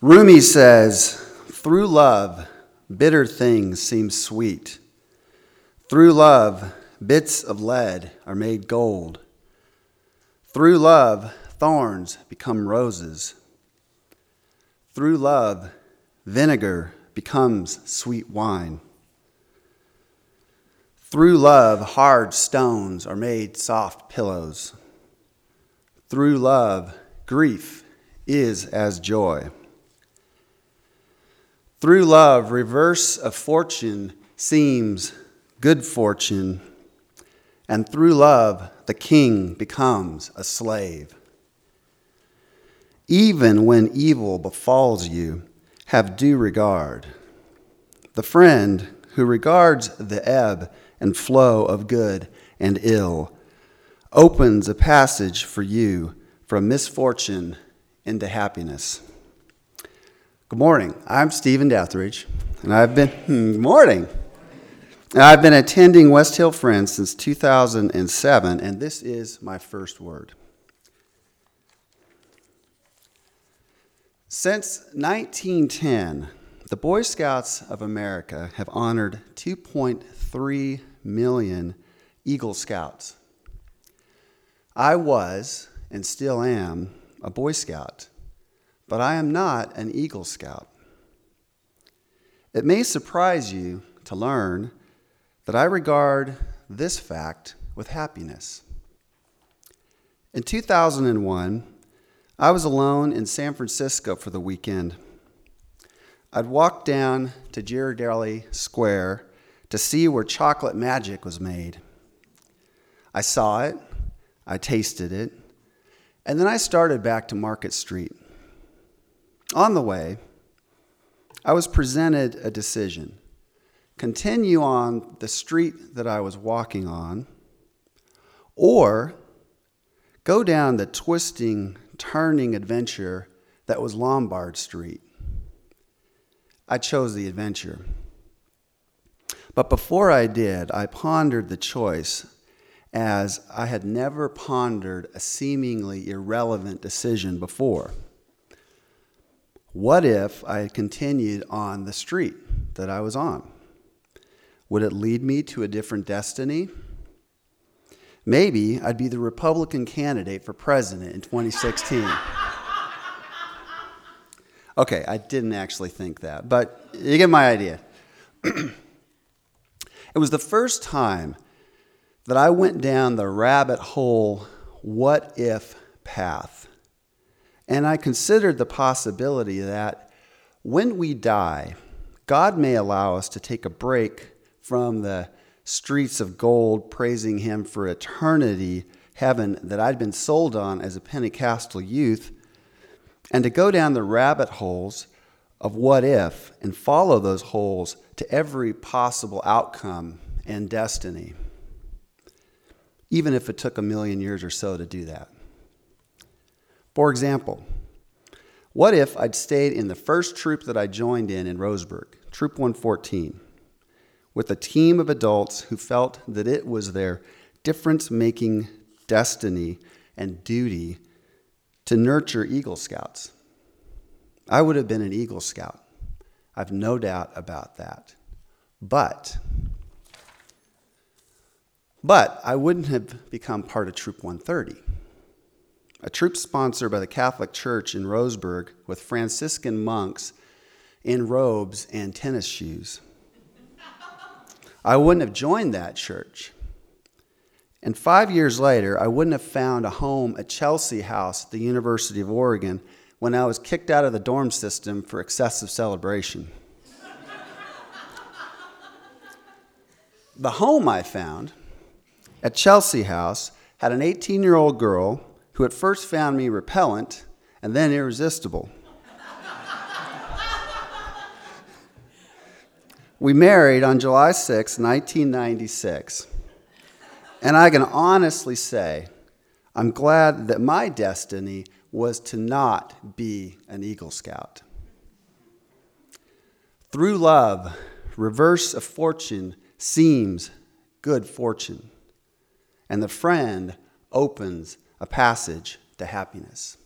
Rumi says, through love, bitter things seem sweet. Through love, bits of lead are made gold. Through love, thorns become roses. Through love, vinegar becomes sweet wine. Through love, hard stones are made soft pillows. Through love, grief is as joy. Through love, reverse of fortune seems good fortune. And through love, the king becomes a slave. Even when evil befalls you, have due regard. The friend who regards the ebb and flow of good and ill opens a passage for you from misfortune into happiness. Good morning. I'm Stephen Deathridge, and I've been hmm, morning. I've been attending West Hill Friends since 2007, and this is my first word. Since 1910, the Boy Scouts of America have honored 2.3 million Eagle Scouts. I was, and still am, a Boy Scout, but I am not an Eagle Scout. It may surprise you to learn that I regard this fact with happiness. In 2001, I was alone in San Francisco for the weekend. I'd walked down to Ghirardelli Square to see where chocolate magic was made. I saw it, I tasted it, and then I started back to Market Street. On the way, I was presented a decision continue on the street that I was walking on, or go down the twisting, turning adventure that was Lombard Street. I chose the adventure. But before I did, I pondered the choice as I had never pondered a seemingly irrelevant decision before. What if I had continued on the street that I was on? Would it lead me to a different destiny? Maybe I'd be the Republican candidate for president in 2016. okay, I didn't actually think that, but you get my idea. it was the first time that I went down the rabbit hole what if path. And I considered the possibility that when we die, God may allow us to take a break from the streets of gold, praising him for eternity, heaven that I'd been sold on as a Pentecostal youth, and to go down the rabbit holes of what if and follow those holes to every possible outcome and destiny, even if it took a million years or so to do that. For example, what if I'd stayed in the first troop that I joined in in Roseburg, Troop 114? with a team of adults who felt that it was their difference making destiny and duty to nurture Eagle Scouts. I would have been an Eagle Scout. I've no doubt about that. But, but I wouldn't have become part of Troop 130, a troop sponsored by the Catholic Church in Roseburg with Franciscan monks in robes and tennis shoes. I wouldn't have joined that church. And five years later, I wouldn't have found a home at Chelsea House at the University of Oregon when I was kicked out of the dorm system for excessive celebration. the home I found at Chelsea House had an 18 year old girl who at first found me repellent and then irresistible. We married on July 6, 1996. And I can honestly say, I'm glad that my destiny was to not be an Eagle Scout. Through love, reverse of fortune seems good fortune, and the friend opens a passage to happiness.